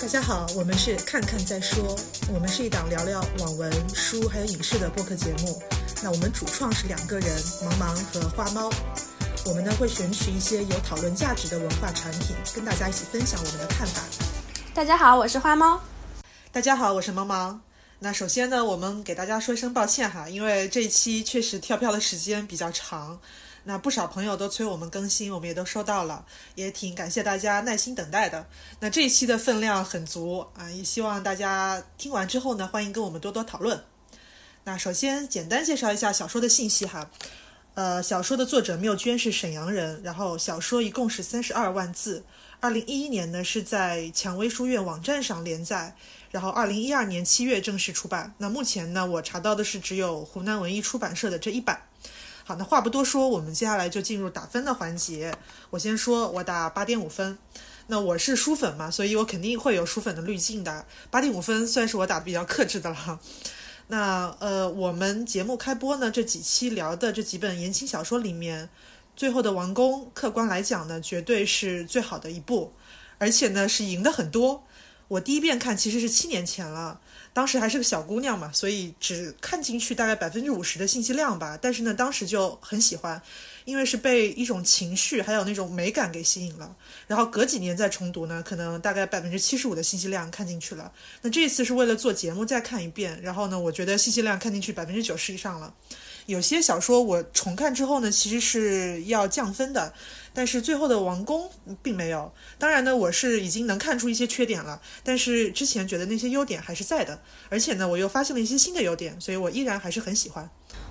大家好，我们是看看再说，我们是一档聊聊网文、书还有影视的播客节目。那我们主创是两个人，茫茫和花猫。我们呢会选取一些有讨论价值的文化产品，跟大家一起分享我们的看法。大家好，我是花猫。大家好，我是茫茫。那首先呢，我们给大家说一声抱歉哈，因为这一期确实跳票的时间比较长。那不少朋友都催我们更新，我们也都收到了，也挺感谢大家耐心等待的。那这一期的分量很足啊，也希望大家听完之后呢，欢迎跟我们多多讨论。那首先简单介绍一下小说的信息哈，呃，小说的作者缪娟是沈阳人，然后小说一共是三十二万字，二零一一年呢是在蔷薇书院网站上连载，然后二零一二年七月正式出版。那目前呢，我查到的是只有湖南文艺出版社的这一版。好，那话不多说，我们接下来就进入打分的环节。我先说，我打八点五分。那我是书粉嘛，所以我肯定会有书粉的滤镜的。八点五分算是我打的比较克制的了。那呃，我们节目开播呢，这几期聊的这几本言情小说里面，《最后的王宫》客观来讲呢，绝对是最好的一部，而且呢是赢的很多。我第一遍看其实是七年前了。当时还是个小姑娘嘛，所以只看进去大概百分之五十的信息量吧。但是呢，当时就很喜欢，因为是被一种情绪还有那种美感给吸引了。然后隔几年再重读呢，可能大概百分之七十五的信息量看进去了。那这一次是为了做节目再看一遍，然后呢，我觉得信息量看进去百分之九十以上了。有些小说我重看之后呢，其实是要降分的。但是最后的王宫并没有。当然呢，我是已经能看出一些缺点了，但是之前觉得那些优点还是在的。而且呢，我又发现了一些新的优点，所以我依然还是很喜欢。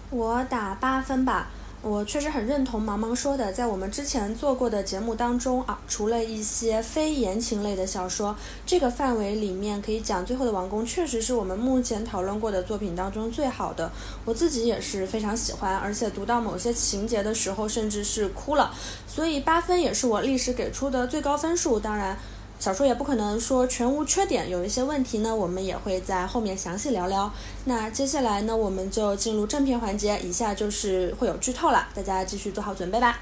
我打八分吧。我确实很认同茫茫说的，在我们之前做过的节目当中啊，除了一些非言情类的小说，这个范围里面可以讲《最后的王宫》，确实是我们目前讨论过的作品当中最好的。我自己也是非常喜欢，而且读到某些情节的时候，甚至是哭了。所以八分也是我历史给出的最高分数。当然。小说也不可能说全无缺点，有一些问题呢，我们也会在后面详细聊聊。那接下来呢，我们就进入正片环节，以下就是会有剧透了，大家继续做好准备吧。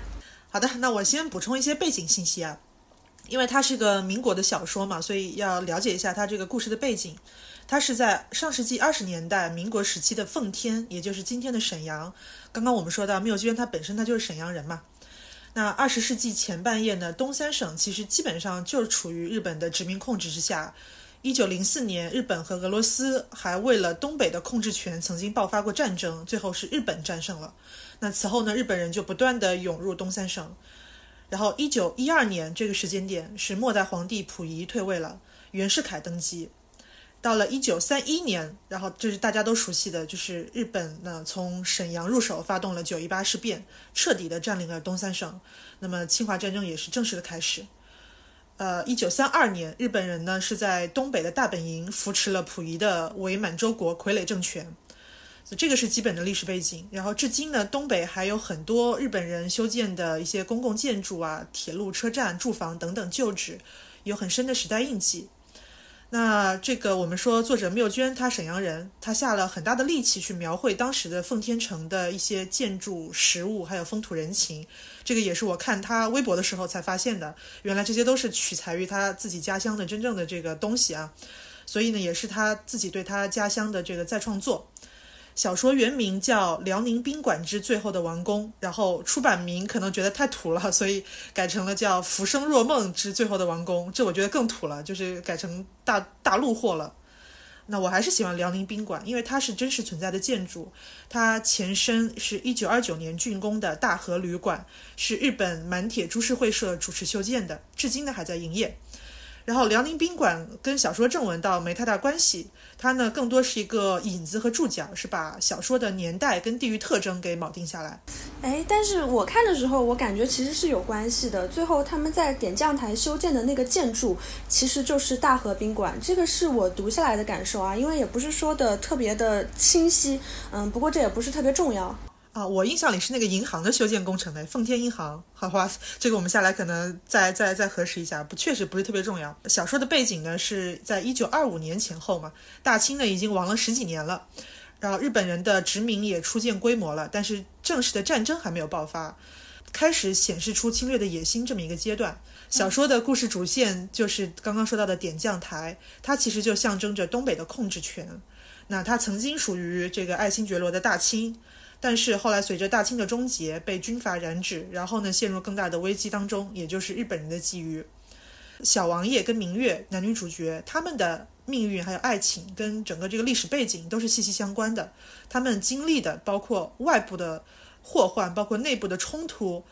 好的，那我先补充一些背景信息啊，因为它是个民国的小说嘛，所以要了解一下它这个故事的背景。它是在上世纪二十年代民国时期的奉天，也就是今天的沈阳。刚刚我们说到缪娟，她本身她就是沈阳人嘛。那二十世纪前半叶呢，东三省其实基本上就是处于日本的殖民控制之下。一九零四年，日本和俄罗斯还为了东北的控制权曾经爆发过战争，最后是日本战胜了。那此后呢，日本人就不断的涌入东三省。然后一九一二年这个时间点是末代皇帝溥仪退位了，袁世凯登基。到了一九三一年，然后这是大家都熟悉的，就是日本呢从沈阳入手，发动了九一八事变，彻底的占领了东三省。那么侵华战争也是正式的开始。呃，一九三二年，日本人呢是在东北的大本营扶持了溥仪的伪满洲国傀儡政权。这个是基本的历史背景。然后至今呢，东北还有很多日本人修建的一些公共建筑啊、铁路、车站、住房等等旧址，有很深的时代印记。那这个我们说，作者缪娟她沈阳人，她下了很大的力气去描绘当时的奉天城的一些建筑、食物，还有风土人情。这个也是我看她微博的时候才发现的，原来这些都是取材于她自己家乡的真正的这个东西啊。所以呢，也是她自己对她家乡的这个再创作。小说原名叫《辽宁宾馆之最后的王宫》，然后出版名可能觉得太土了，所以改成了叫《浮生若梦之最后的王宫》，这我觉得更土了，就是改成大大陆货了。那我还是喜欢辽宁宾馆，因为它是真实存在的建筑，它前身是一九二九年竣工的大和旅馆，是日本满铁株式会社主持修建的，至今呢还在营业。然后辽宁宾馆跟小说正文倒没太大关系，它呢更多是一个引子和注脚，是把小说的年代跟地域特征给铆定下来。哎，但是我看的时候，我感觉其实是有关系的。最后他们在点将台修建的那个建筑，其实就是大和宾馆，这个是我读下来的感受啊，因为也不是说的特别的清晰，嗯，不过这也不是特别重要。啊，我印象里是那个银行的修建工程的，奉天银行。好吧，这个我们下来可能再再再核实一下，不，确实不是特别重要。小说的背景呢是在一九二五年前后嘛，大清呢已经亡了十几年了，然后日本人的殖民也初见规模了，但是正式的战争还没有爆发。开始显示出侵略的野心这么一个阶段。小说的故事主线就是刚刚说到的点将台，它其实就象征着东北的控制权。那它曾经属于这个爱新觉罗的大清，但是后来随着大清的终结，被军阀染指，然后呢陷入更大的危机当中，也就是日本人的觊觎。小王爷跟明月男女主角，他们的命运还有爱情跟整个这个历史背景都是息息相关的。他们经历的包括外部的祸患，包括内部的冲突。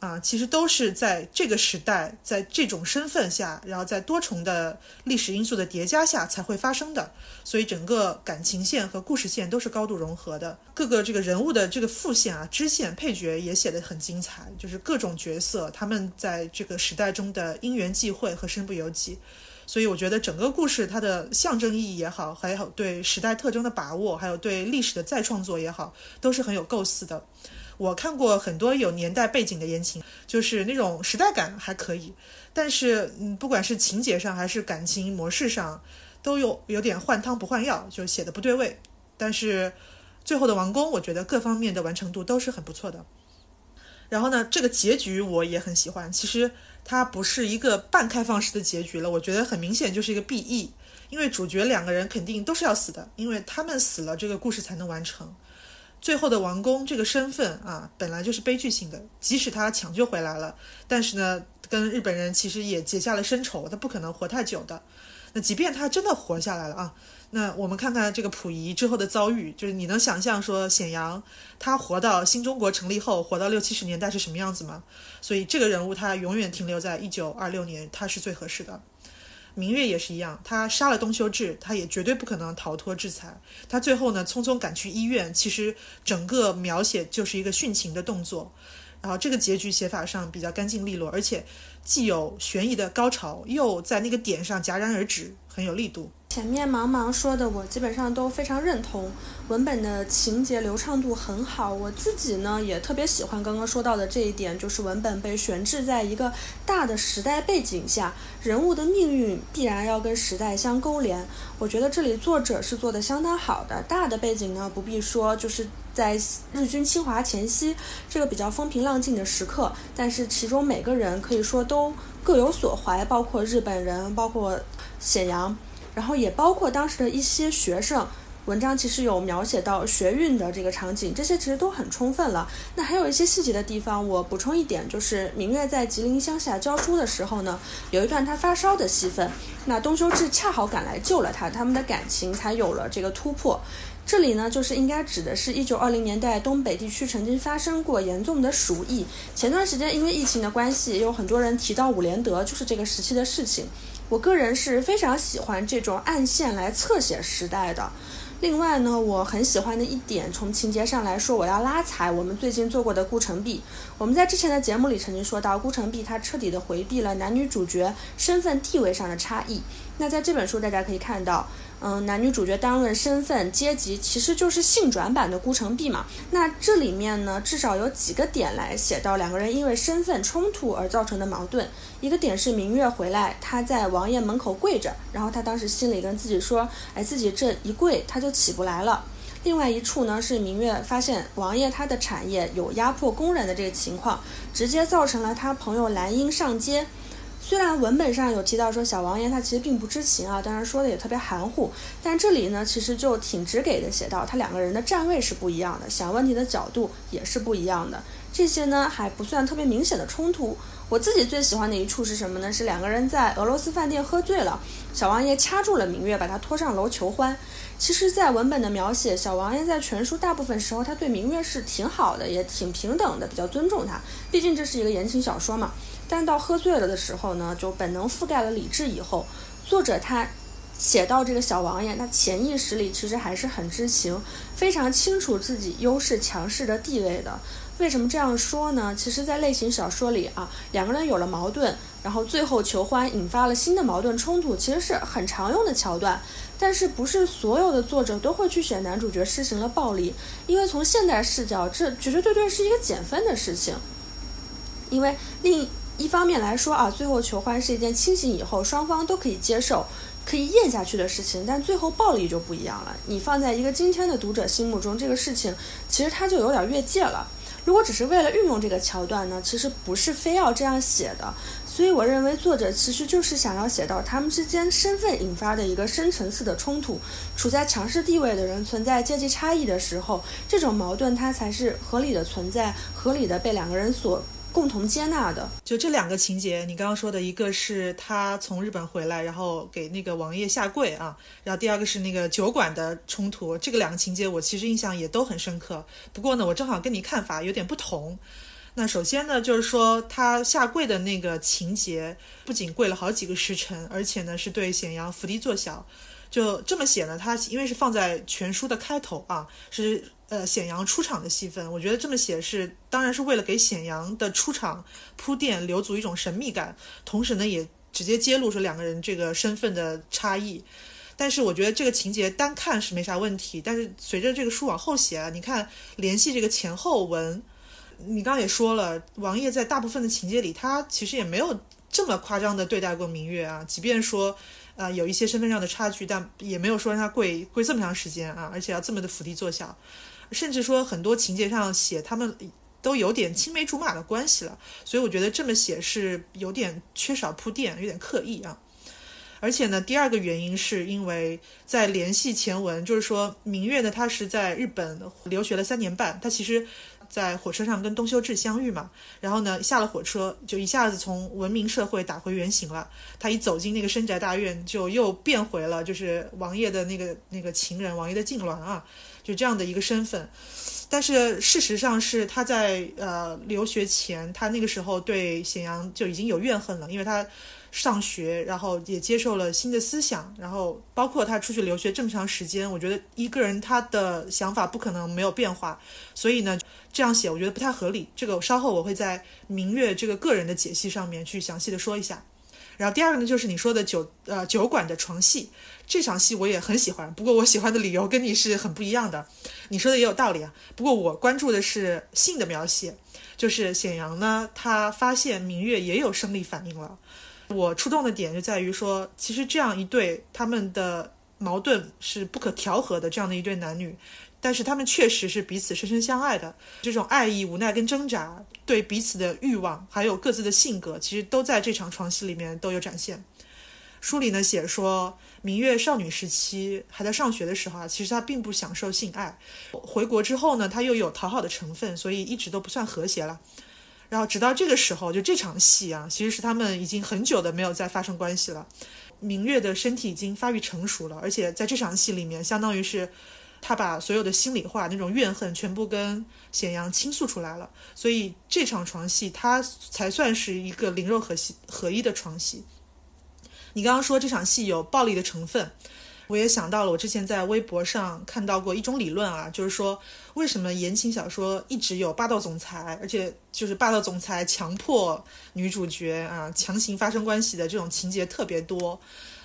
啊，其实都是在这个时代，在这种身份下，然后在多重的历史因素的叠加下才会发生的。所以整个感情线和故事线都是高度融合的。各个这个人物的这个副线啊、支线、配角也写得很精彩，就是各种角色他们在这个时代中的因缘际会和身不由己。所以我觉得整个故事它的象征意义也好，还有对时代特征的把握，还有对历史的再创作也好，都是很有构思的。我看过很多有年代背景的言情，就是那种时代感还可以，但是嗯，不管是情节上还是感情模式上，都有有点换汤不换药，就写的不对位。但是最后的王宫，我觉得各方面的完成度都是很不错的。然后呢，这个结局我也很喜欢。其实它不是一个半开放式的结局了，我觉得很明显就是一个 BE，因为主角两个人肯定都是要死的，因为他们死了，这个故事才能完成。最后的王宫这个身份啊，本来就是悲剧性的。即使他抢救回来了，但是呢，跟日本人其实也结下了深仇，他不可能活太久的。那即便他真的活下来了啊，那我们看看这个溥仪之后的遭遇，就是你能想象说显阳他活到新中国成立后，活到六七十年代是什么样子吗？所以这个人物他永远停留在一九二六年，他是最合适的。明月也是一样，他杀了东修志，他也绝对不可能逃脱制裁。他最后呢，匆匆赶去医院，其实整个描写就是一个殉情的动作。然后这个结局写法上比较干净利落，而且既有悬疑的高潮，又在那个点上戛然而止，很有力度。前面茫茫说的，我基本上都非常认同。文本的情节流畅度很好，我自己呢也特别喜欢刚刚说到的这一点，就是文本被悬置在一个大的时代背景下，人物的命运必然要跟时代相勾连。我觉得这里作者是做的相当好的。大的背景呢不必说，就是在日军侵华前夕这个比较风平浪静的时刻，但是其中每个人可以说都各有所怀，包括日本人，包括显阳。然后也包括当时的一些学生，文章其实有描写到学运的这个场景，这些其实都很充分了。那还有一些细节的地方，我补充一点，就是明月在吉林乡下教书的时候呢，有一段他发烧的戏份，那东修治恰好赶来救了他，他们的感情才有了这个突破。这里呢，就是应该指的是一九二零年代东北地区曾经发生过严重的鼠疫，前段时间因为疫情的关系，也有很多人提到伍连德，就是这个时期的事情。我个人是非常喜欢这种暗线来侧写时代的。另外呢，我很喜欢的一点，从情节上来说，我要拉踩我们最近做过的《孤城闭》。我们在之前的节目里曾经说到，《孤城闭》它彻底的回避了男女主角身份地位上的差异。那在这本书，大家可以看到。嗯，男女主角单论身份、阶级，其实就是性转版的孤城闭嘛。那这里面呢，至少有几个点来写到两个人因为身份冲突而造成的矛盾。一个点是明月回来，他在王爷门口跪着，然后他当时心里跟自己说：“哎，自己这一跪，他就起不来了。”另外一处呢，是明月发现王爷他的产业有压迫工人的这个情况，直接造成了他朋友蓝英上街。虽然文本上有提到说小王爷他其实并不知情啊，当然说的也特别含糊，但这里呢其实就挺直给的写到他两个人的站位是不一样的，想问题的角度也是不一样的。这些呢还不算特别明显的冲突。我自己最喜欢的一处是什么呢？是两个人在俄罗斯饭店喝醉了，小王爷掐住了明月，把他拖上楼求欢。其实，在文本的描写，小王爷在全书大部分时候他对明月是挺好的，也挺平等的，比较尊重他。毕竟这是一个言情小说嘛。但到喝醉了的时候呢，就本能覆盖了理智以后，作者他写到这个小王爷，他潜意识里其实还是很知情，非常清楚自己优势强势的地位的。为什么这样说呢？其实，在类型小说里啊，两个人有了矛盾，然后最后求欢，引发了新的矛盾冲突，其实是很常用的桥段。但是，不是所有的作者都会去选男主角施行了暴力，因为从现代视角，这绝绝对对是一个减分的事情。因为另。一方面来说啊，最后求欢是一件清醒以后双方都可以接受、可以咽下去的事情，但最后暴力就不一样了。你放在一个今天的读者心目中，这个事情其实它就有点越界了。如果只是为了运用这个桥段呢，其实不是非要这样写的。所以我认为作者其实就是想要写到他们之间身份引发的一个深层次的冲突，处在强势地位的人存在阶级差异的时候，这种矛盾它才是合理的存在，合理的被两个人所共同接纳的。就这两个情节，你刚刚说的一个是他从日本回来，然后给那个王爷下跪啊，然后第二个是那个酒馆的冲突，这个两个情节我其实印象也都很深刻。不过呢，我正好跟你看法有点不同。那首先呢，就是说他下跪的那个情节，不仅跪了好几个时辰，而且呢是对显阳伏低作小，就这么写呢。他因为是放在全书的开头啊，是呃显阳出场的戏份。我觉得这么写是，当然是为了给显阳的出场铺垫，留足一种神秘感，同时呢也直接揭露出两个人这个身份的差异。但是我觉得这个情节单看是没啥问题，但是随着这个书往后写啊，你看联系这个前后文。你刚刚也说了，王爷在大部分的情节里，他其实也没有这么夸张的对待过明月啊。即便说，呃，有一些身份上的差距，但也没有说让他跪跪这么长时间啊，而且要这么的伏低作小，甚至说很多情节上写他们都有点青梅竹马的关系了。所以我觉得这么写是有点缺少铺垫，有点刻意啊。而且呢，第二个原因是因为在联系前文，就是说明月呢，他是在日本留学了三年半，他其实。在火车上跟东修治相遇嘛，然后呢，下了火车就一下子从文明社会打回原形了。他一走进那个深宅大院，就又变回了就是王爷的那个那个情人，王爷的痉挛啊，就这样的一个身份。但是事实上是他在呃留学前，他那个时候对显阳就已经有怨恨了，因为他。上学，然后也接受了新的思想，然后包括他出去留学这么长时间，我觉得一个人他的想法不可能没有变化，所以呢，这样写我觉得不太合理。这个稍后我会在明月这个个人的解析上面去详细的说一下。然后第二个呢，就是你说的酒呃酒馆的床戏，这场戏我也很喜欢，不过我喜欢的理由跟你是很不一样的。你说的也有道理啊，不过我关注的是性的描写，就是显阳呢，他发现明月也有生理反应了。我触动的点就在于说，其实这样一对他们的矛盾是不可调和的，这样的一对男女，但是他们确实是彼此深深相爱的。这种爱意、无奈跟挣扎，对彼此的欲望，还有各自的性格，其实都在这场床戏里面都有展现。书里呢写说，明月少女时期还在上学的时候啊，其实她并不享受性爱。回国之后呢，她又有讨好的成分，所以一直都不算和谐了。然后直到这个时候，就这场戏啊，其实是他们已经很久的没有再发生关系了。明月的身体已经发育成熟了，而且在这场戏里面，相当于是他把所有的心里话、那种怨恨全部跟显阳倾诉出来了。所以这场床戏，他才算是一个灵肉合戏合一的床戏。你刚刚说这场戏有暴力的成分。我也想到了，我之前在微博上看到过一种理论啊，就是说为什么言情小说一直有霸道总裁，而且就是霸道总裁强迫女主角啊强行发生关系的这种情节特别多。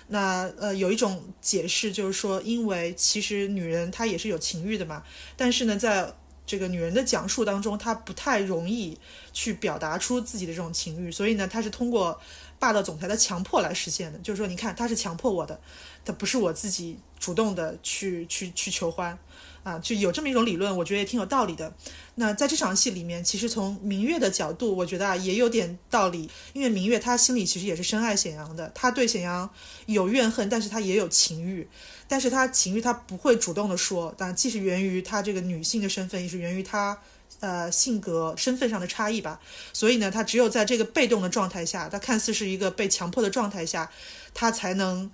那呃有一种解释就是说，因为其实女人她也是有情欲的嘛，但是呢，在这个女人的讲述当中，她不太容易去表达出自己的这种情欲，所以呢，她是通过。霸道总裁的强迫来实现的，就是说，你看他是强迫我的，他不是我自己主动的去去去求欢，啊，就有这么一种理论，我觉得也挺有道理的。那在这场戏里面，其实从明月的角度，我觉得啊也有点道理，因为明月他心里其实也是深爱显阳的，他对显阳有怨恨，但是他也有情欲，但是他情欲他不会主动的说，但既是源于他这个女性的身份，也是源于他。呃，性格、身份上的差异吧，所以呢，他只有在这个被动的状态下，他看似是一个被强迫的状态下，他才能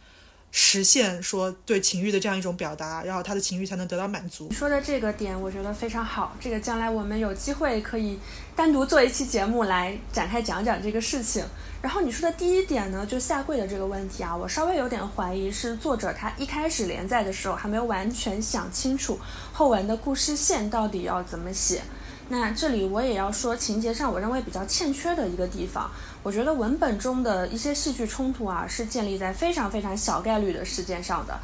实现说对情欲的这样一种表达，然后他的情欲才能得到满足。你说的这个点，我觉得非常好。这个将来我们有机会可以单独做一期节目来展开讲讲这个事情。然后你说的第一点呢，就下跪的这个问题啊，我稍微有点怀疑是作者他一开始连载的时候还没有完全想清楚后文的故事线到底要怎么写。那这里我也要说情节上我认为比较欠缺的一个地方，我觉得文本中的一些戏剧冲突啊是建立在非常非常小概率的事件上的。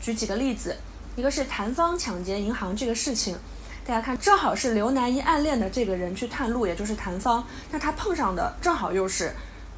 举几个例子，一个是谭芳抢劫银行这个事情，大家看，正好是刘南一暗恋的这个人去探路，也就是谭芳，那他碰上的正好又是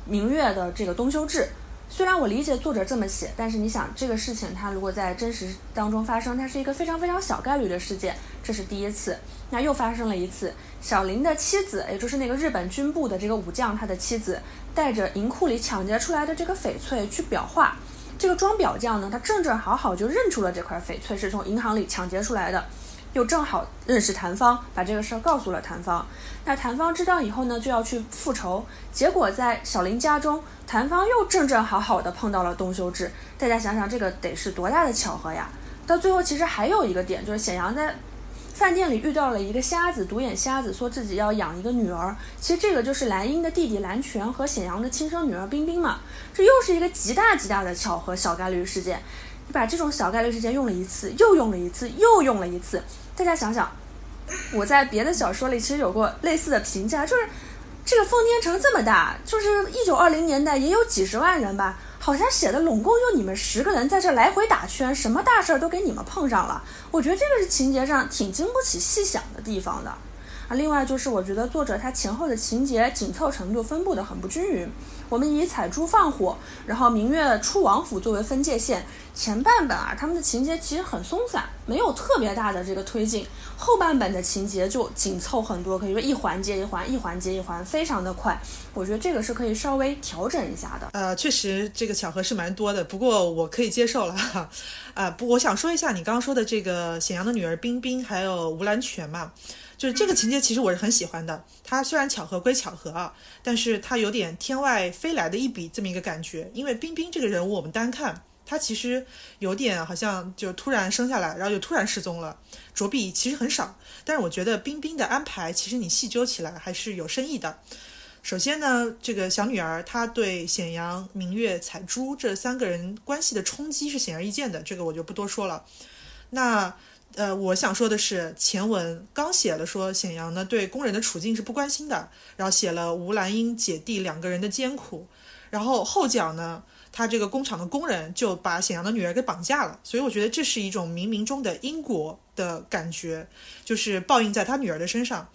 明月的这个东修治。虽然我理解作者这么写，但是你想这个事情它如果在真实当中发生，它是一个非常非常小概率的事件，这是第一次。那又发生了一次，小林的妻子，也就是那个日本军部的这个武将，他的妻子带着银库里抢劫出来的这个翡翠去裱画。这个装裱匠呢，他正正好好就认出了这块翡翠是从银行里抢劫出来的，又正好认识谭芳，把这个事儿告诉了谭芳。那谭芳知道以后呢，就要去复仇。结果在小林家中，谭芳又正正好好的碰到了东修治。大家想想，这个得是多大的巧合呀！到最后，其实还有一个点，就是显阳在。饭店里遇到了一个瞎子，独眼瞎子，说自己要养一个女儿。其实这个就是蓝英的弟弟蓝泉和显阳的亲生女儿冰冰嘛。这又是一个极大极大的巧合，小概率事件。把这种小概率事件用了一次，又用了一次，又用了一次。大家想想，我在别的小说里其实有过类似的评价，就是这个奉天城这么大，就是一九二零年代也有几十万人吧。好像写的拢共就你们十个人在这来回打圈，什么大事儿都给你们碰上了。我觉得这个是情节上挺经不起细想的地方的啊。另外就是我觉得作者他前后的情节紧凑程度分布的很不均匀。我们以采珠放火，然后明月出王府作为分界线。前半本啊，他们的情节其实很松散，没有特别大的这个推进。后半本的情节就紧凑很多，可以说一环接一环，一环接一环，非常的快。我觉得这个是可以稍微调整一下的。呃，确实这个巧合是蛮多的，不过我可以接受了。啊，不，我想说一下你刚刚说的这个显阳的女儿冰冰，还有吴兰泉嘛。就是这个情节，其实我是很喜欢的。它虽然巧合归巧合啊，但是它有点天外飞来的一笔这么一个感觉。因为冰冰这个人物，我们单看他其实有点好像就突然生下来，然后又突然失踪了，着笔其实很少。但是我觉得冰冰的安排，其实你细究起来还是有深意的。首先呢，这个小女儿她对显阳、明月、彩珠这三个人关系的冲击是显而易见的，这个我就不多说了。那。呃，我想说的是，前文刚写了说显阳呢对工人的处境是不关心的，然后写了吴兰英姐弟两个人的艰苦，然后后脚呢，他这个工厂的工人就把显阳的女儿给绑架了，所以我觉得这是一种冥冥中的因果的感觉，就是报应在他女儿的身上，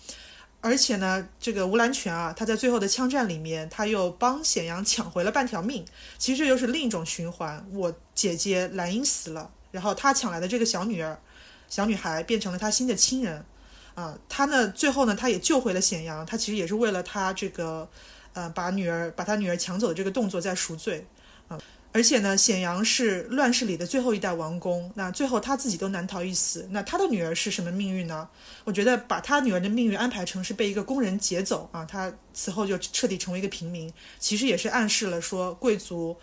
而且呢，这个吴兰泉啊，他在最后的枪战里面，他又帮显阳抢回了半条命，其实又是另一种循环，我姐姐兰英死了，然后他抢来的这个小女儿。小女孩变成了他新的亲人，啊，他呢最后呢他也救回了显阳，他其实也是为了他这个，呃，把女儿把他女儿抢走的这个动作在赎罪，啊，而且呢显阳是乱世里的最后一代王公，那最后他自己都难逃一死，那他的女儿是什么命运呢？我觉得把他女儿的命运安排成是被一个工人劫走。啊，他此后就彻底成为一个平民，其实也是暗示了说贵族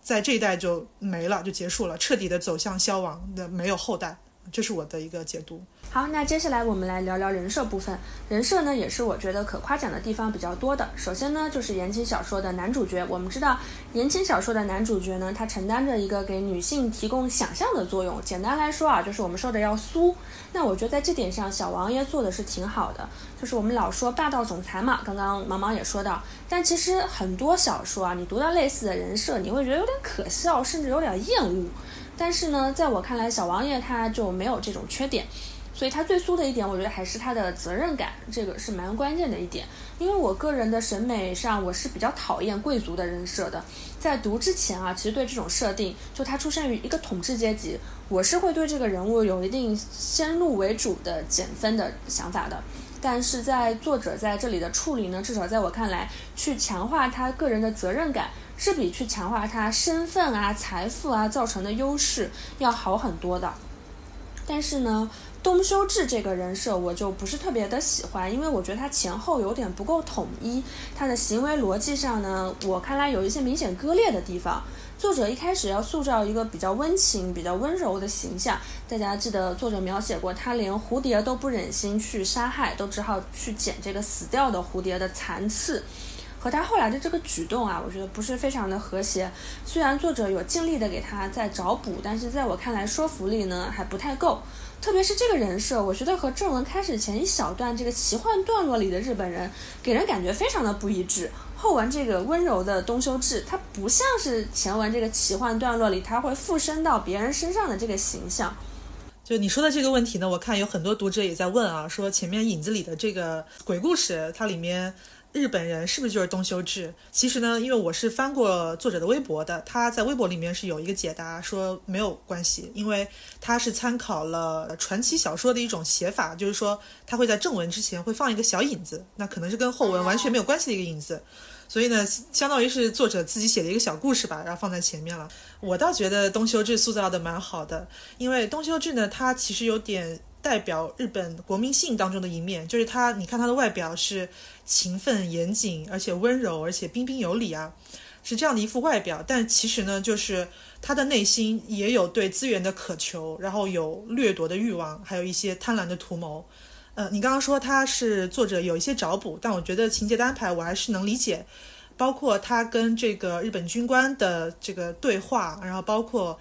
在这一代就没了，就结束了，彻底的走向消亡的，没有后代。这是我的一个解读。好，那接下来我们来聊聊人设部分。人设呢，也是我觉得可夸奖的地方比较多的。首先呢，就是言情小说的男主角。我们知道，言情小说的男主角呢，他承担着一个给女性提供想象的作用。简单来说啊，就是我们说的要苏。那我觉得在这点上，小王爷做的是挺好的。就是我们老说霸道总裁嘛，刚刚毛毛也说到，但其实很多小说啊，你读到类似的人设，你会觉得有点可笑，甚至有点厌恶。但是呢，在我看来，小王爷他就没有这种缺点，所以他最酥的一点，我觉得还是他的责任感，这个是蛮关键的一点。因为我个人的审美上，我是比较讨厌贵族的人设的。在读之前啊，其实对这种设定，就他出生于一个统治阶级，我是会对这个人物有一定先入为主的减分的想法的。但是在作者在这里的处理呢，至少在我看来，去强化他个人的责任感。是比去强化他身份啊、财富啊造成的优势要好很多的。但是呢，东修治这个人设我就不是特别的喜欢，因为我觉得他前后有点不够统一，他的行为逻辑上呢，我看来有一些明显割裂的地方。作者一开始要塑造一个比较温情、比较温柔的形象，大家记得作者描写过，他连蝴蝶都不忍心去杀害，都只好去捡这个死掉的蝴蝶的残次。和他后来的这个举动啊，我觉得不是非常的和谐。虽然作者有尽力的给他在找补，但是在我看来说服力呢还不太够。特别是这个人设，我觉得和正文开始前一小段这个奇幻段落里的日本人，给人感觉非常的不一致。后文这个温柔的东修治，他不像是前文这个奇幻段落里他会附身到别人身上的这个形象。就你说的这个问题呢，我看有很多读者也在问啊，说前面影子里的这个鬼故事，它里面。日本人是不是就是东修治？其实呢，因为我是翻过作者的微博的，他在微博里面是有一个解答，说没有关系，因为他是参考了传奇小说的一种写法，就是说他会在正文之前会放一个小引子，那可能是跟后文完全没有关系的一个引子，所以呢，相当于是作者自己写的一个小故事吧，然后放在前面了。我倒觉得东修治塑造的蛮好的，因为东修治呢，他其实有点。代表日本国民性当中的一面，就是他，你看他的外表是勤奋、严谨，而且温柔，而且彬彬有礼啊，是这样的一副外表。但其实呢，就是他的内心也有对资源的渴求，然后有掠夺的欲望，还有一些贪婪的图谋。呃，你刚刚说他是作者有一些找补，但我觉得情节的安排我还是能理解，包括他跟这个日本军官的这个对话，然后包括。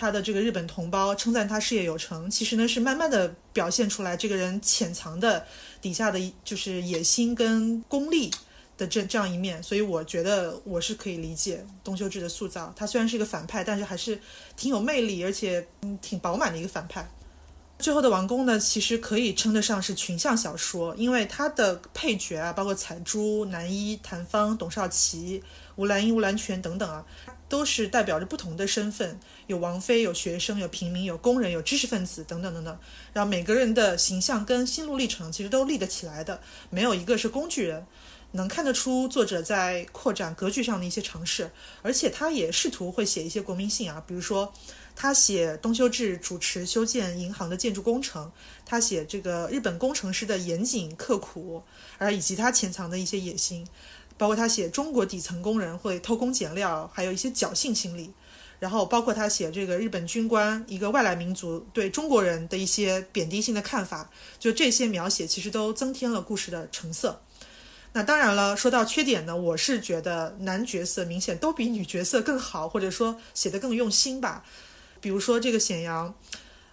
他的这个日本同胞称赞他事业有成，其实呢是慢慢的表现出来这个人潜藏的底下的就是野心跟功利的这这样一面，所以我觉得我是可以理解东修志的塑造。他虽然是一个反派，但是还是挺有魅力，而且嗯挺饱满的一个反派。最后的王宫呢，其实可以称得上是群像小说，因为他的配角啊，包括彩珠、南一、谭芳、董少奇、吴兰英、吴兰泉等等啊。都是代表着不同的身份，有王妃，有学生，有平民，有工人，有知识分子等等等等。然后每个人的形象跟心路历程其实都立得起来的，没有一个是工具人。能看得出作者在扩展格局上的一些尝试，而且他也试图会写一些国民性啊，比如说他写东修治主持修建银行的建筑工程，他写这个日本工程师的严谨刻苦，而以及他潜藏的一些野心。包括他写中国底层工人会偷工减料，还有一些侥幸心理，然后包括他写这个日本军官一个外来民族对中国人的一些贬低性的看法，就这些描写其实都增添了故事的成色。那当然了，说到缺点呢，我是觉得男角色明显都比女角色更好，或者说写得更用心吧。比如说这个显阳。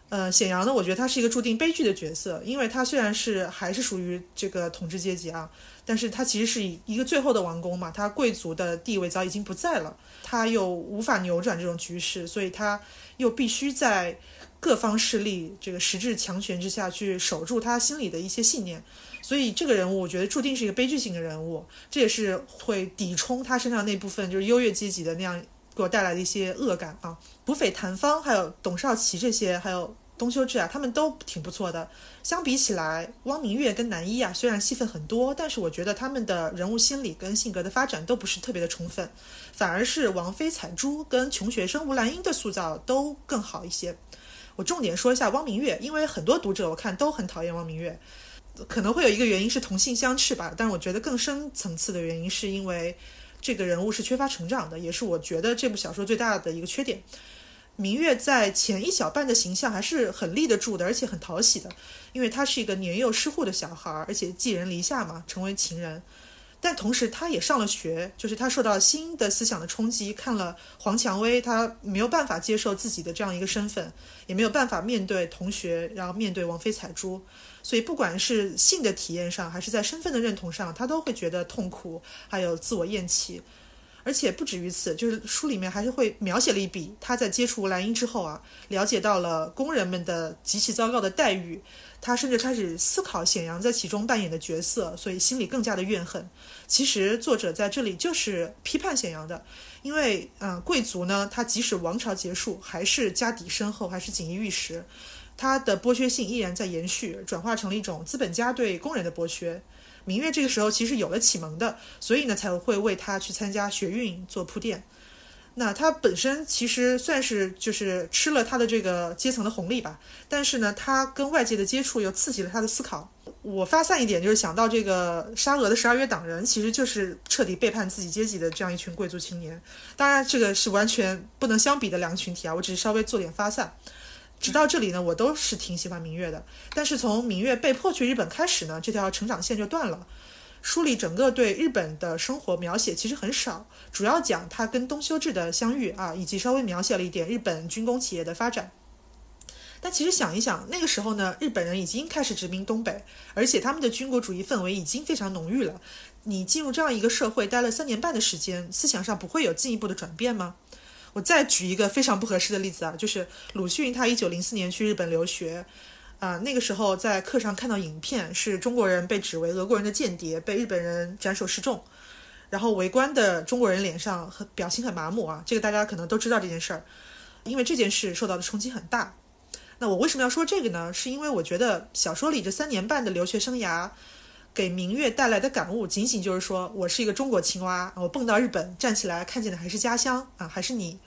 呃，显阳呢，我觉得他是一个注定悲剧的角色，因为他虽然是还是属于这个统治阶级啊，但是他其实是以一个最后的王公嘛，他贵族的地位早已经不在了，他又无法扭转这种局势，所以他又必须在各方势力这个实质强权之下去守住他心里的一些信念，所以这个人物我觉得注定是一个悲剧性的人物，这也是会抵冲他身上那部分就是优越阶级的那样。给我带来的一些恶感啊，土匪谭芳，还有董少奇这些，还有东修治啊，他们都挺不错的。相比起来，汪明月跟南一啊，虽然戏份很多，但是我觉得他们的人物心理跟性格的发展都不是特别的充分，反而是王妃彩珠跟穷学生吴兰英的塑造都更好一些。我重点说一下汪明月，因为很多读者我看都很讨厌汪明月，可能会有一个原因是同性相斥吧，但我觉得更深层次的原因是因为。这个人物是缺乏成长的，也是我觉得这部小说最大的一个缺点。明月在前一小半的形象还是很立得住的，而且很讨喜的，因为他是一个年幼失户的小孩，而且寄人篱下嘛，成为情人。但同时，他也上了学，就是他受到新的思想的冲击，看了黄蔷薇，他没有办法接受自己的这样一个身份，也没有办法面对同学，然后面对王妃彩珠，所以不管是性的体验上，还是在身份的认同上，他都会觉得痛苦，还有自我厌弃。而且不止于此，就是书里面还是会描写了一笔，他在接触吴兰英之后啊，了解到了工人们的极其糟糕的待遇。他甚至开始思考显阳在其中扮演的角色，所以心里更加的怨恨。其实作者在这里就是批判显阳的，因为嗯，贵族呢，他即使王朝结束，还是家底深厚，还是锦衣玉食，他的剥削性依然在延续，转化成了一种资本家对工人的剥削。明月这个时候其实有了启蒙的，所以呢才会为他去参加学运做铺垫。那他本身其实算是就是吃了他的这个阶层的红利吧，但是呢，他跟外界的接触又刺激了他的思考。我发散一点，就是想到这个沙俄的十二月党人，其实就是彻底背叛自己阶级的这样一群贵族青年。当然，这个是完全不能相比的两个群体啊，我只是稍微做点发散。直到这里呢，我都是挺喜欢明月的。但是从明月被迫去日本开始呢，这条成长线就断了。书里整个对日本的生活描写其实很少，主要讲他跟东修治的相遇啊，以及稍微描写了一点日本军工企业的发展。但其实想一想，那个时候呢，日本人已经开始殖民东北，而且他们的军国主义氛围已经非常浓郁了。你进入这样一个社会待了三年半的时间，思想上不会有进一步的转变吗？我再举一个非常不合适的例子啊，就是鲁迅，他一九零四年去日本留学。啊，那个时候在课上看到影片，是中国人被指为俄国人的间谍，被日本人斩首示众，然后围观的中国人脸上很表情很麻木啊，这个大家可能都知道这件事儿，因为这件事受到的冲击很大。那我为什么要说这个呢？是因为我觉得小说里这三年半的留学生涯，给明月带来的感悟，仅仅就是说我是一个中国青蛙，我蹦到日本站起来，看见的还是家乡啊，还是你。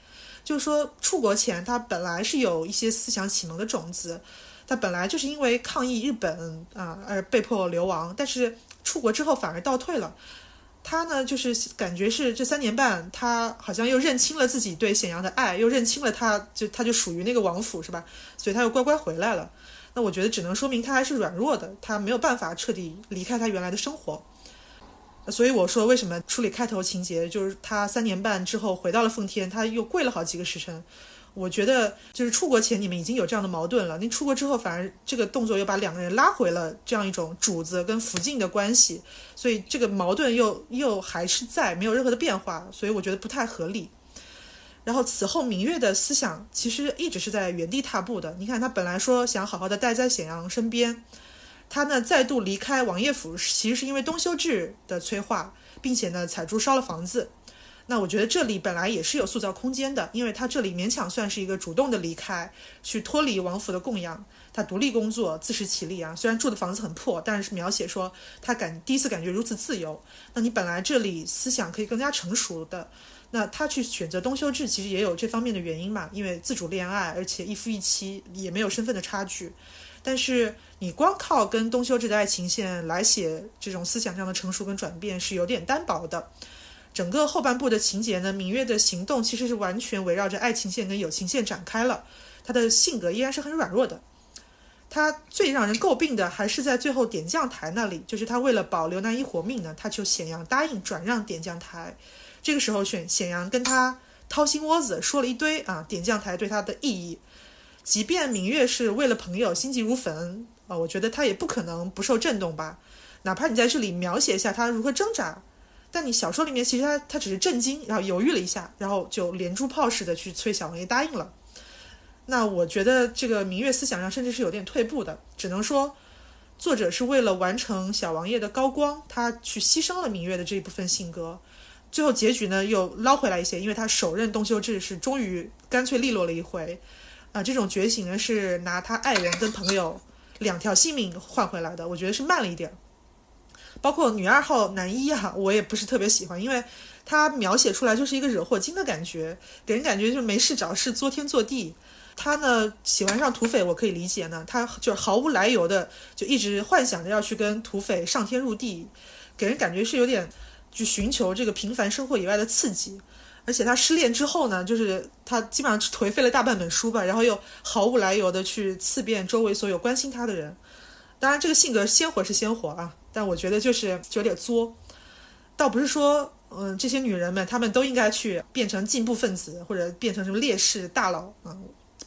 就是说出国前他本来是有一些思想启蒙的种子。他本来就是因为抗议日本啊而被迫流亡，但是出国之后反而倒退了。他呢，就是感觉是这三年半，他好像又认清了自己对显阳的爱，又认清了他就他就属于那个王府是吧？所以他又乖乖回来了。那我觉得只能说明他还是软弱的，他没有办法彻底离开他原来的生活。所以我说，为什么处理开头情节就是他三年半之后回到了奉天，他又跪了好几个时辰。我觉得就是出国前你们已经有这样的矛盾了，您出国之后反而这个动作又把两个人拉回了这样一种主子跟福晋的关系，所以这个矛盾又又还是在，没有任何的变化，所以我觉得不太合理。然后此后明月的思想其实一直是在原地踏步的。你看他本来说想好好的待在显阳身边，他呢再度离开王爷府，其实是因为东修治的催化，并且呢彩珠烧了房子。那我觉得这里本来也是有塑造空间的，因为他这里勉强算是一个主动的离开，去脱离王府的供养，他独立工作，自食其力啊。虽然住的房子很破，但是描写说他感第一次感觉如此自由。那你本来这里思想可以更加成熟的，那他去选择东修治，其实也有这方面的原因嘛，因为自主恋爱，而且一夫一妻，也没有身份的差距。但是你光靠跟东修治的爱情线来写这种思想上的成熟跟转变，是有点单薄的。整个后半部的情节呢，明月的行动其实是完全围绕着爱情线跟友情线展开了。他的性格依然是很软弱的。他最让人诟病的还是在最后点将台那里，就是他为了保刘南一活命呢，他就显阳答应转让点将台。这个时候，选显阳跟他掏心窝子说了一堆啊，点将台对他的意义。即便明月是为了朋友心急如焚啊，我觉得他也不可能不受震动吧。哪怕你在这里描写一下他如何挣扎。但你小说里面其实他他只是震惊，然后犹豫了一下，然后就连珠炮似的去催小王爷答应了。那我觉得这个明月思想上甚至是有点退步的，只能说作者是为了完成小王爷的高光，他去牺牲了明月的这一部分性格。最后结局呢又捞回来一些，因为他首任东修治是终于干脆利落了一回。啊，这种觉醒呢是拿他爱人跟朋友两条性命换回来的，我觉得是慢了一点。包括女二号男一啊，我也不是特别喜欢，因为他描写出来就是一个惹祸精的感觉，给人感觉就是没事找事，作天作地。他呢喜欢上土匪，我可以理解呢，他就毫无来由的就一直幻想着要去跟土匪上天入地，给人感觉是有点去寻求这个平凡生活以外的刺激。而且他失恋之后呢，就是他基本上颓废了大半本书吧，然后又毫无来由的去刺遍周围所有关心他的人。当然，这个性格鲜活是鲜活啊。但我觉得就是就有点作，倒不是说，嗯，这些女人们她们都应该去变成进步分子，或者变成什么烈士大佬啊。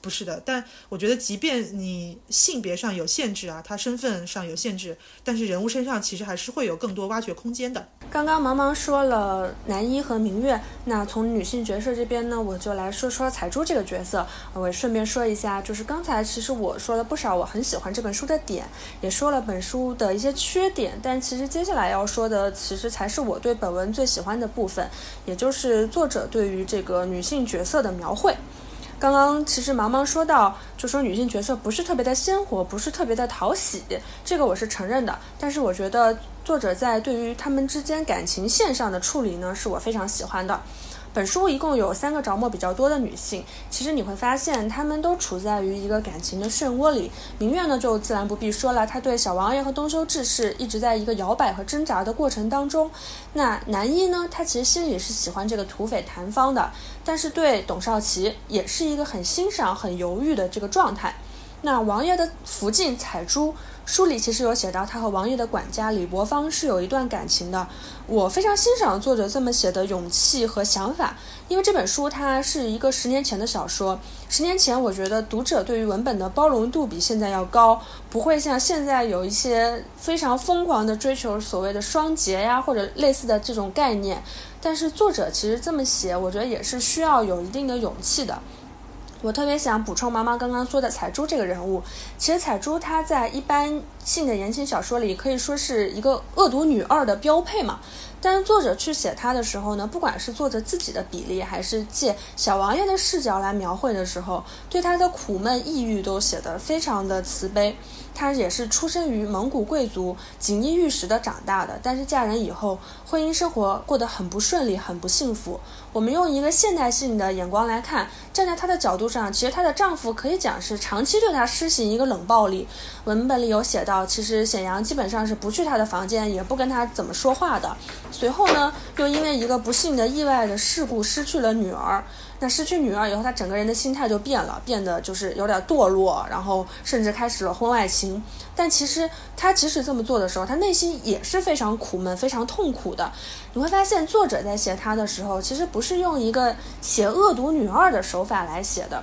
不是的，但我觉得，即便你性别上有限制啊，他身份上有限制，但是人物身上其实还是会有更多挖掘空间的。刚刚茫茫说了男一和明月，那从女性角色这边呢，我就来说说彩珠这个角色。我顺便说一下，就是刚才其实我说了不少我很喜欢这本书的点，也说了本书的一些缺点，但其实接下来要说的，其实才是我对本文最喜欢的部分，也就是作者对于这个女性角色的描绘。刚刚其实茫茫说到，就说女性角色不是特别的鲜活，不是特别的讨喜，这个我是承认的。但是我觉得作者在对于他们之间感情线上的处理呢，是我非常喜欢的。本书一共有三个着墨比较多的女性，其实你会发现她们都处在于一个感情的漩涡里。明月呢，就自然不必说了，她对小王爷和东修志是一直在一个摇摆和挣扎的过程当中。那男一呢，他其实心里是喜欢这个土匪谭芳的，但是对董少奇也是一个很欣赏、很犹豫的这个状态。那王爷的福晋彩珠。书里其实有写到，他和王爷的管家李伯芳是有一段感情的。我非常欣赏作者这么写的勇气和想法，因为这本书它是一个十年前的小说。十年前，我觉得读者对于文本的包容度比现在要高，不会像现在有一些非常疯狂的追求所谓的双节呀或者类似的这种概念。但是作者其实这么写，我觉得也是需要有一定的勇气的。我特别想补充妈妈刚刚说的彩珠这个人物。其实彩珠她在一般性的言情小说里可以说是一个恶毒女二的标配嘛。但是作者去写他的时候呢，不管是作者自己的比例，还是借小王爷的视角来描绘的时候，对他的苦闷、抑郁都写得非常的慈悲。他也是出生于蒙古贵族，锦衣玉食的长大的，但是嫁人以后，婚姻生活过得很不顺利，很不幸福。我们用一个现代性的眼光来看，站在她的角度上，其实她的丈夫可以讲是长期对她施行一个冷暴力。文本里有写到，其实显阳基本上是不去她的房间，也不跟她怎么说话的。随后呢，又因为一个不幸的意外的事故失去了女儿。那失去女儿以后，他整个人的心态就变了，变得就是有点堕落，然后甚至开始了婚外情。但其实他即使这么做的时候，他内心也是非常苦闷、非常痛苦的。你会发现，作者在写她的时候，其实不是用一个写恶毒女二的手法来写的。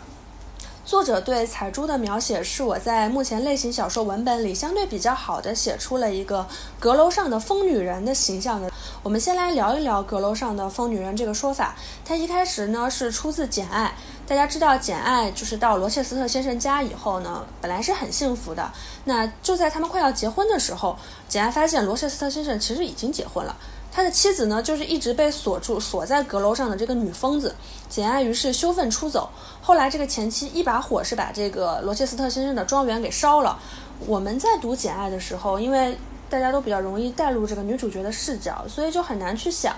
作者对彩珠的描写是我在目前类型小说文本里相对比较好的写出了一个阁楼上的疯女人的形象的。我们先来聊一聊阁楼上的疯女人这个说法。它一开始呢是出自《简爱》，大家知道《简爱》就是到罗切斯特先生家以后呢，本来是很幸福的。那就在他们快要结婚的时候，简爱发现罗切斯特先生其实已经结婚了。他的妻子呢，就是一直被锁住、锁在阁楼上的这个女疯子。简爱于是羞愤出走。后来这个前妻一把火是把这个罗切斯特先生的庄园给烧了。我们在读《简爱》的时候，因为大家都比较容易带入这个女主角的视角，所以就很难去想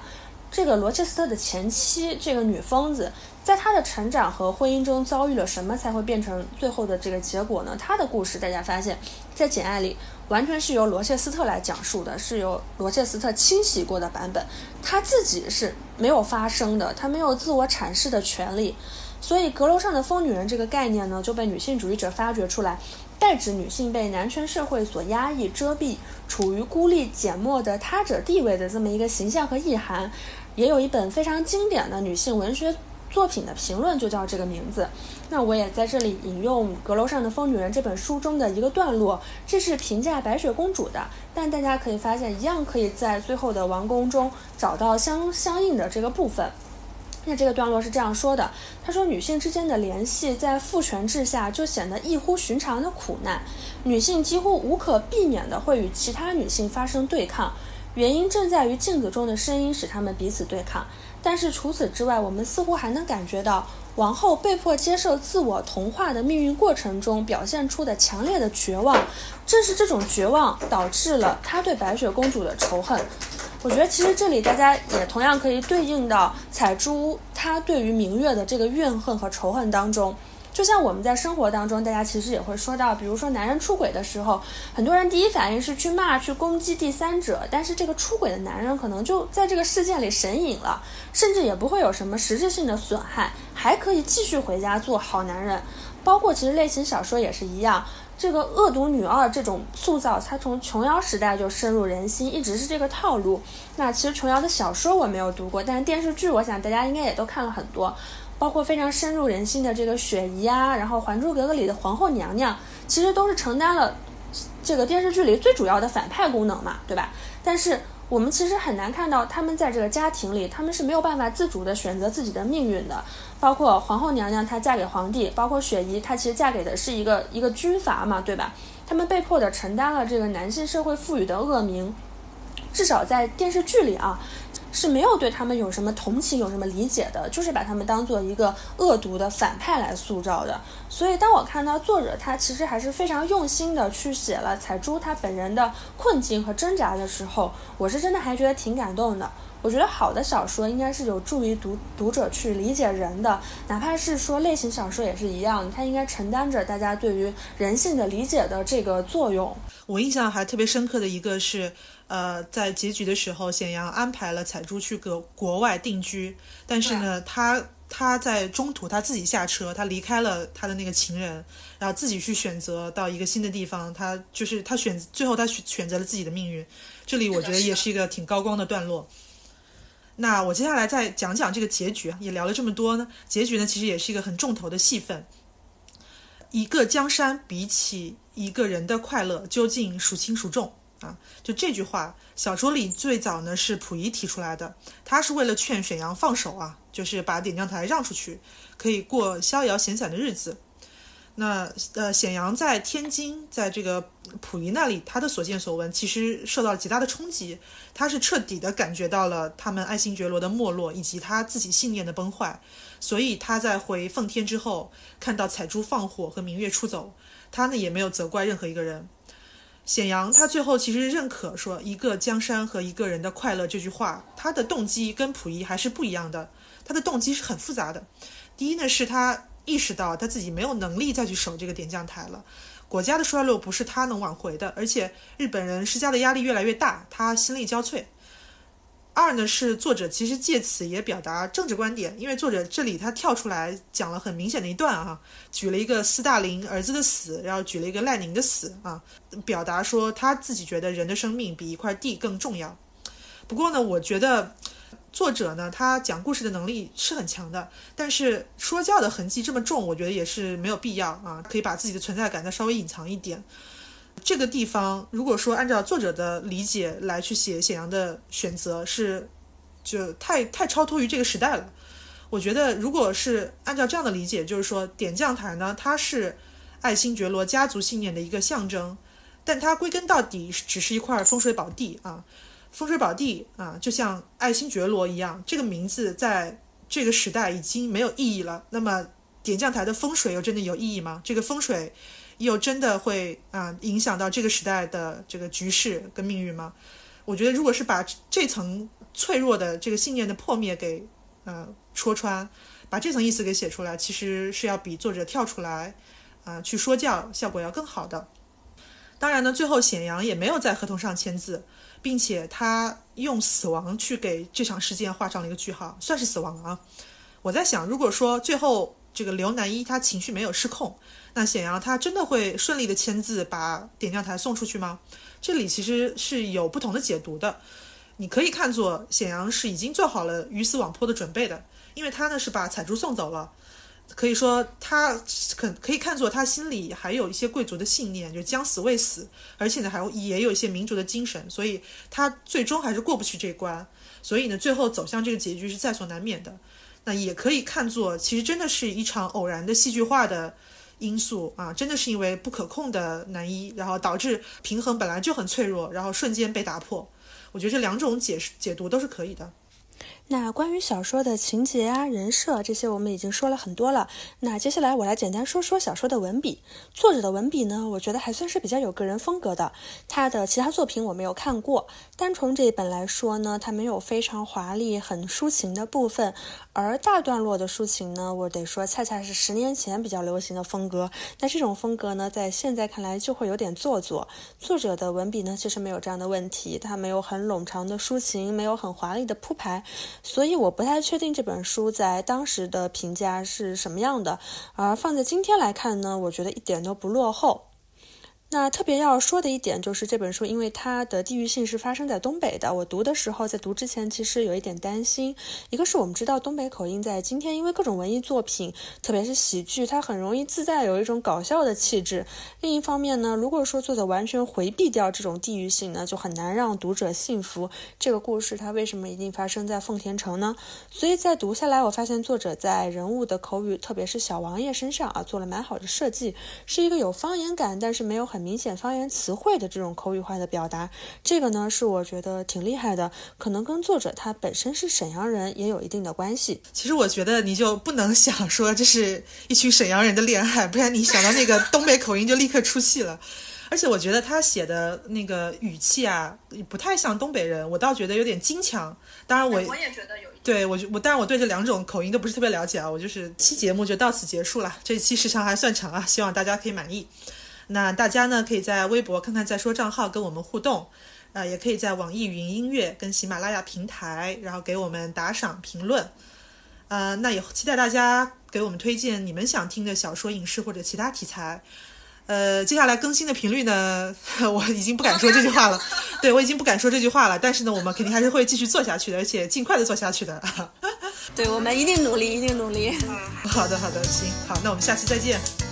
这个罗切斯特的前妻这个女疯子，在她的成长和婚姻中遭遇了什么，才会变成最后的这个结果呢？她的故事，大家发现，在《简爱》里。完全是由罗切斯特来讲述的，是由罗切斯特清洗过的版本，他自己是没有发声的，他没有自我阐释的权利，所以阁楼上的疯女人这个概念呢，就被女性主义者发掘出来，代指女性被男权社会所压抑、遮蔽，处于孤立、缄默的他者地位的这么一个形象和意涵。也有一本非常经典的女性文学。作品的评论就叫这个名字，那我也在这里引用《阁楼上的疯女人》这本书中的一个段落，这是评价白雪公主的，但大家可以发现，一样可以在最后的王宫中找到相相应的这个部分。那这个段落是这样说的：他说，女性之间的联系在父权制下就显得异乎寻常的苦难，女性几乎无可避免地会与其他女性发生对抗，原因正在于镜子中的声音使他们彼此对抗。但是除此之外，我们似乎还能感觉到王后被迫接受自我同化的命运过程中表现出的强烈的绝望。正是这种绝望导致了她对白雪公主的仇恨。我觉得其实这里大家也同样可以对应到彩珠她对于明月的这个怨恨和仇恨当中。就像我们在生活当中，大家其实也会说到，比如说男人出轨的时候，很多人第一反应是去骂、去攻击第三者，但是这个出轨的男人可能就在这个事件里神隐了，甚至也不会有什么实质性的损害，还可以继续回家做好男人。包括其实类型小说也是一样，这个恶毒女二这种塑造，它从琼瑶时代就深入人心，一直是这个套路。那其实琼瑶的小说我没有读过，但是电视剧我想大家应该也都看了很多。包括非常深入人心的这个雪姨啊，然后《还珠格格》里的皇后娘娘，其实都是承担了这个电视剧里最主要的反派功能嘛，对吧？但是我们其实很难看到他们在这个家庭里，他们是没有办法自主的选择自己的命运的。包括皇后娘娘她嫁给皇帝，包括雪姨她其实嫁给的是一个一个军阀嘛，对吧？他们被迫的承担了这个男性社会赋予的恶名，至少在电视剧里啊。是没有对他们有什么同情、有什么理解的，就是把他们当做一个恶毒的反派来塑造的。所以，当我看到作者他其实还是非常用心的去写了彩珠他本人的困境和挣扎的时候，我是真的还觉得挺感动的。我觉得好的小说应该是有助于读读者去理解人的，哪怕是说类型小说也是一样，它应该承担着大家对于人性的理解的这个作用。我印象还特别深刻的一个是。呃，在结局的时候，显阳安排了彩珠去个国外定居，但是呢，他他在中途他自己下车，他离开了他的那个情人，然后自己去选择到一个新的地方，他就是他选最后他选选择了自己的命运。这里我觉得也是一个挺高光的段落。那我接下来再讲讲这个结局，也聊了这么多呢，结局呢其实也是一个很重头的戏份。一个江山比起一个人的快乐，究竟孰轻孰重？啊。就这句话，小说里最早呢是溥仪提出来的，他是为了劝沈阳放手啊，就是把点将台让出去，可以过逍遥闲散的日子。那呃，显阳在天津，在这个溥仪那里，他的所见所闻其实受到了极大的冲击，他是彻底的感觉到了他们爱新觉罗的没落，以及他自己信念的崩坏，所以他在回奉天之后，看到彩珠放火和明月出走，他呢也没有责怪任何一个人。显阳他最后其实认可说“一个江山和一个人的快乐”这句话，他的动机跟溥仪还是不一样的，他的动机是很复杂的。第一呢是他。意识到他自己没有能力再去守这个点将台了，国家的衰落不是他能挽回的，而且日本人施加的压力越来越大，他心力交瘁。二呢是作者其实借此也表达政治观点，因为作者这里他跳出来讲了很明显的一段啊，举了一个斯大林儿子的死，然后举了一个赖宁的死啊，表达说他自己觉得人的生命比一块地更重要。不过呢，我觉得。作者呢，他讲故事的能力是很强的，但是说教的痕迹这么重，我觉得也是没有必要啊，可以把自己的存在感再稍微隐藏一点。这个地方，如果说按照作者的理解来去写显阳的选择，是就太太超脱于这个时代了。我觉得，如果是按照这样的理解，就是说点将台呢，它是爱新觉罗家族信念的一个象征，但它归根到底只是一块风水宝地啊。风水宝地啊，就像爱新觉罗一样，这个名字在这个时代已经没有意义了。那么点将台的风水又真的有意义吗？这个风水又真的会啊影响到这个时代的这个局势跟命运吗？我觉得，如果是把这层脆弱的这个信念的破灭给呃戳穿，把这层意思给写出来，其实是要比作者跳出来啊去说教效果要更好的。当然呢，最后显阳也没有在合同上签字。并且他用死亡去给这场事件画上了一个句号，算是死亡了啊！我在想，如果说最后这个刘南一他情绪没有失控，那显阳他真的会顺利的签字把点将台送出去吗？这里其实是有不同的解读的。你可以看作显阳是已经做好了鱼死网破的准备的，因为他呢是把彩珠送走了。可以说，他可可以看作他心里还有一些贵族的信念，就将死未死，而且呢，还也有一些民族的精神，所以他最终还是过不去这关。所以呢，最后走向这个结局是在所难免的。那也可以看作，其实真的是一场偶然的戏剧化的因素啊，真的是因为不可控的男一，然后导致平衡本来就很脆弱，然后瞬间被打破。我觉得这两种解释解读都是可以的。那关于小说的情节啊、人设这些，我们已经说了很多了。那接下来我来简单说说小说的文笔。作者的文笔呢，我觉得还算是比较有个人风格的。他的其他作品我没有看过，单从这一本来说呢，他没有非常华丽、很抒情的部分。而大段落的抒情呢，我得说，恰恰是十年前比较流行的风格。那这种风格呢，在现在看来就会有点做作。作者的文笔呢，其实没有这样的问题，他没有很冗长的抒情，没有很华丽的铺排。所以我不太确定这本书在当时的评价是什么样的，而放在今天来看呢，我觉得一点都不落后。那特别要说的一点就是这本书，因为它的地域性是发生在东北的。我读的时候，在读之前其实有一点担心。一个是我们知道东北口音在今天，因为各种文艺作品，特别是喜剧，它很容易自带有一种搞笑的气质。另一方面呢，如果说作者完全回避掉这种地域性呢，就很难让读者信服。这个故事它为什么一定发生在奉天城呢？所以在读下来，我发现作者在人物的口语，特别是小王爷身上啊，做了蛮好的设计，是一个有方言感，但是没有很。明显方言词汇的这种口语化的表达，这个呢是我觉得挺厉害的，可能跟作者他本身是沈阳人也有一定的关系。其实我觉得你就不能想说这是一群沈阳人的恋爱，不然你想到那个东北口音就立刻出戏了。而且我觉得他写的那个语气啊，不太像东北人，我倒觉得有点京腔。当然我我也觉得有。对我我，当然我对这两种口音都不是特别了解啊。我就是期节目就到此结束了，这一期时长还算长啊，希望大家可以满意。那大家呢，可以在微博看看再说账号跟我们互动，呃，也可以在网易云音乐跟喜马拉雅平台，然后给我们打赏评论，呃，那也期待大家给我们推荐你们想听的小说、影视或者其他题材。呃，接下来更新的频率呢，我已经不敢说这句话了，对我已经不敢说这句话了。但是呢，我们肯定还是会继续做下去的，而且尽快的做下去的。对我们一定努力，一定努力。好的，好的，行，好，那我们下期再见。